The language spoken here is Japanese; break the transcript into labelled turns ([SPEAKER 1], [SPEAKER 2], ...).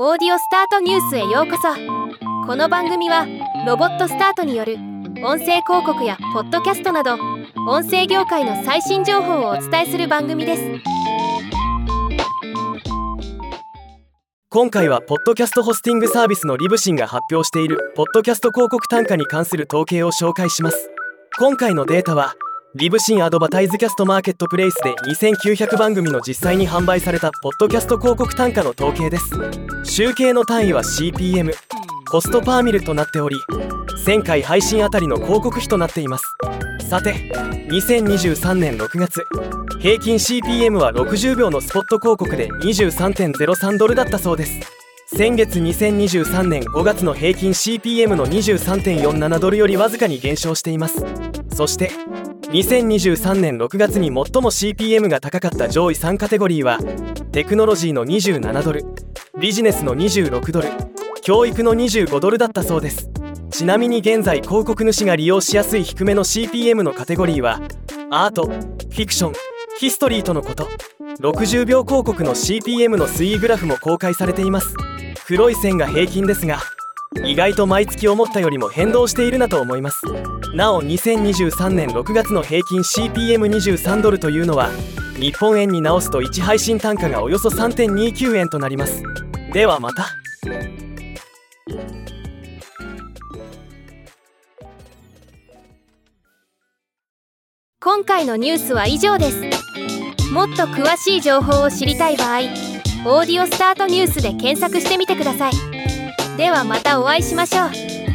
[SPEAKER 1] オーディオスタートニュースへようこそ。この番組はロボットスタートによる音声広告やポッドキャストなど音声業界の最新情報をお伝えする番組です。
[SPEAKER 2] 今回はポッドキャストホスティングサービスのリブシンが発表しているポッドキャスト広告単価に関する統計を紹介します。今回のデータはリブシンアドバタイズキャストマーケットプレイスで2900番組の実際に販売されたポッドキャスト広告単価の統計です。集計の単位は CPM コストパーミルとなっており1000回配信あたりの広告費となっています。さて2023年6月平均 CPM は60秒のスポット広告で23.03ドルだったそうです。先月2023年5月の平均 CPM の23.47ドルよりわずかに減少しています。そして2023年6月に最も CPM が高かった上位3カテゴリーはテクノロジーの27ドルビジネスの26ドル教育の25ドルだったそうです。ちなみに現在広告主が利用しやすい低めの CPM のカテゴリーはアートフィクションヒストリーとのこと。60秒広告の CPM の推移グラフも公開されています。黒い線が平均ですが意外と毎月思ったよりも変動しているなと思います。なお2023年6月の平均 CPM23 ドルというのは日本円に直すと1配信単価がおよそ3.29円となります。ではまた。
[SPEAKER 1] 今回のニュースは以上です。もっと詳しい情報を知りたい場合「オーディオスタートニュース」で検索してみてください。ではまたお会いしましょう。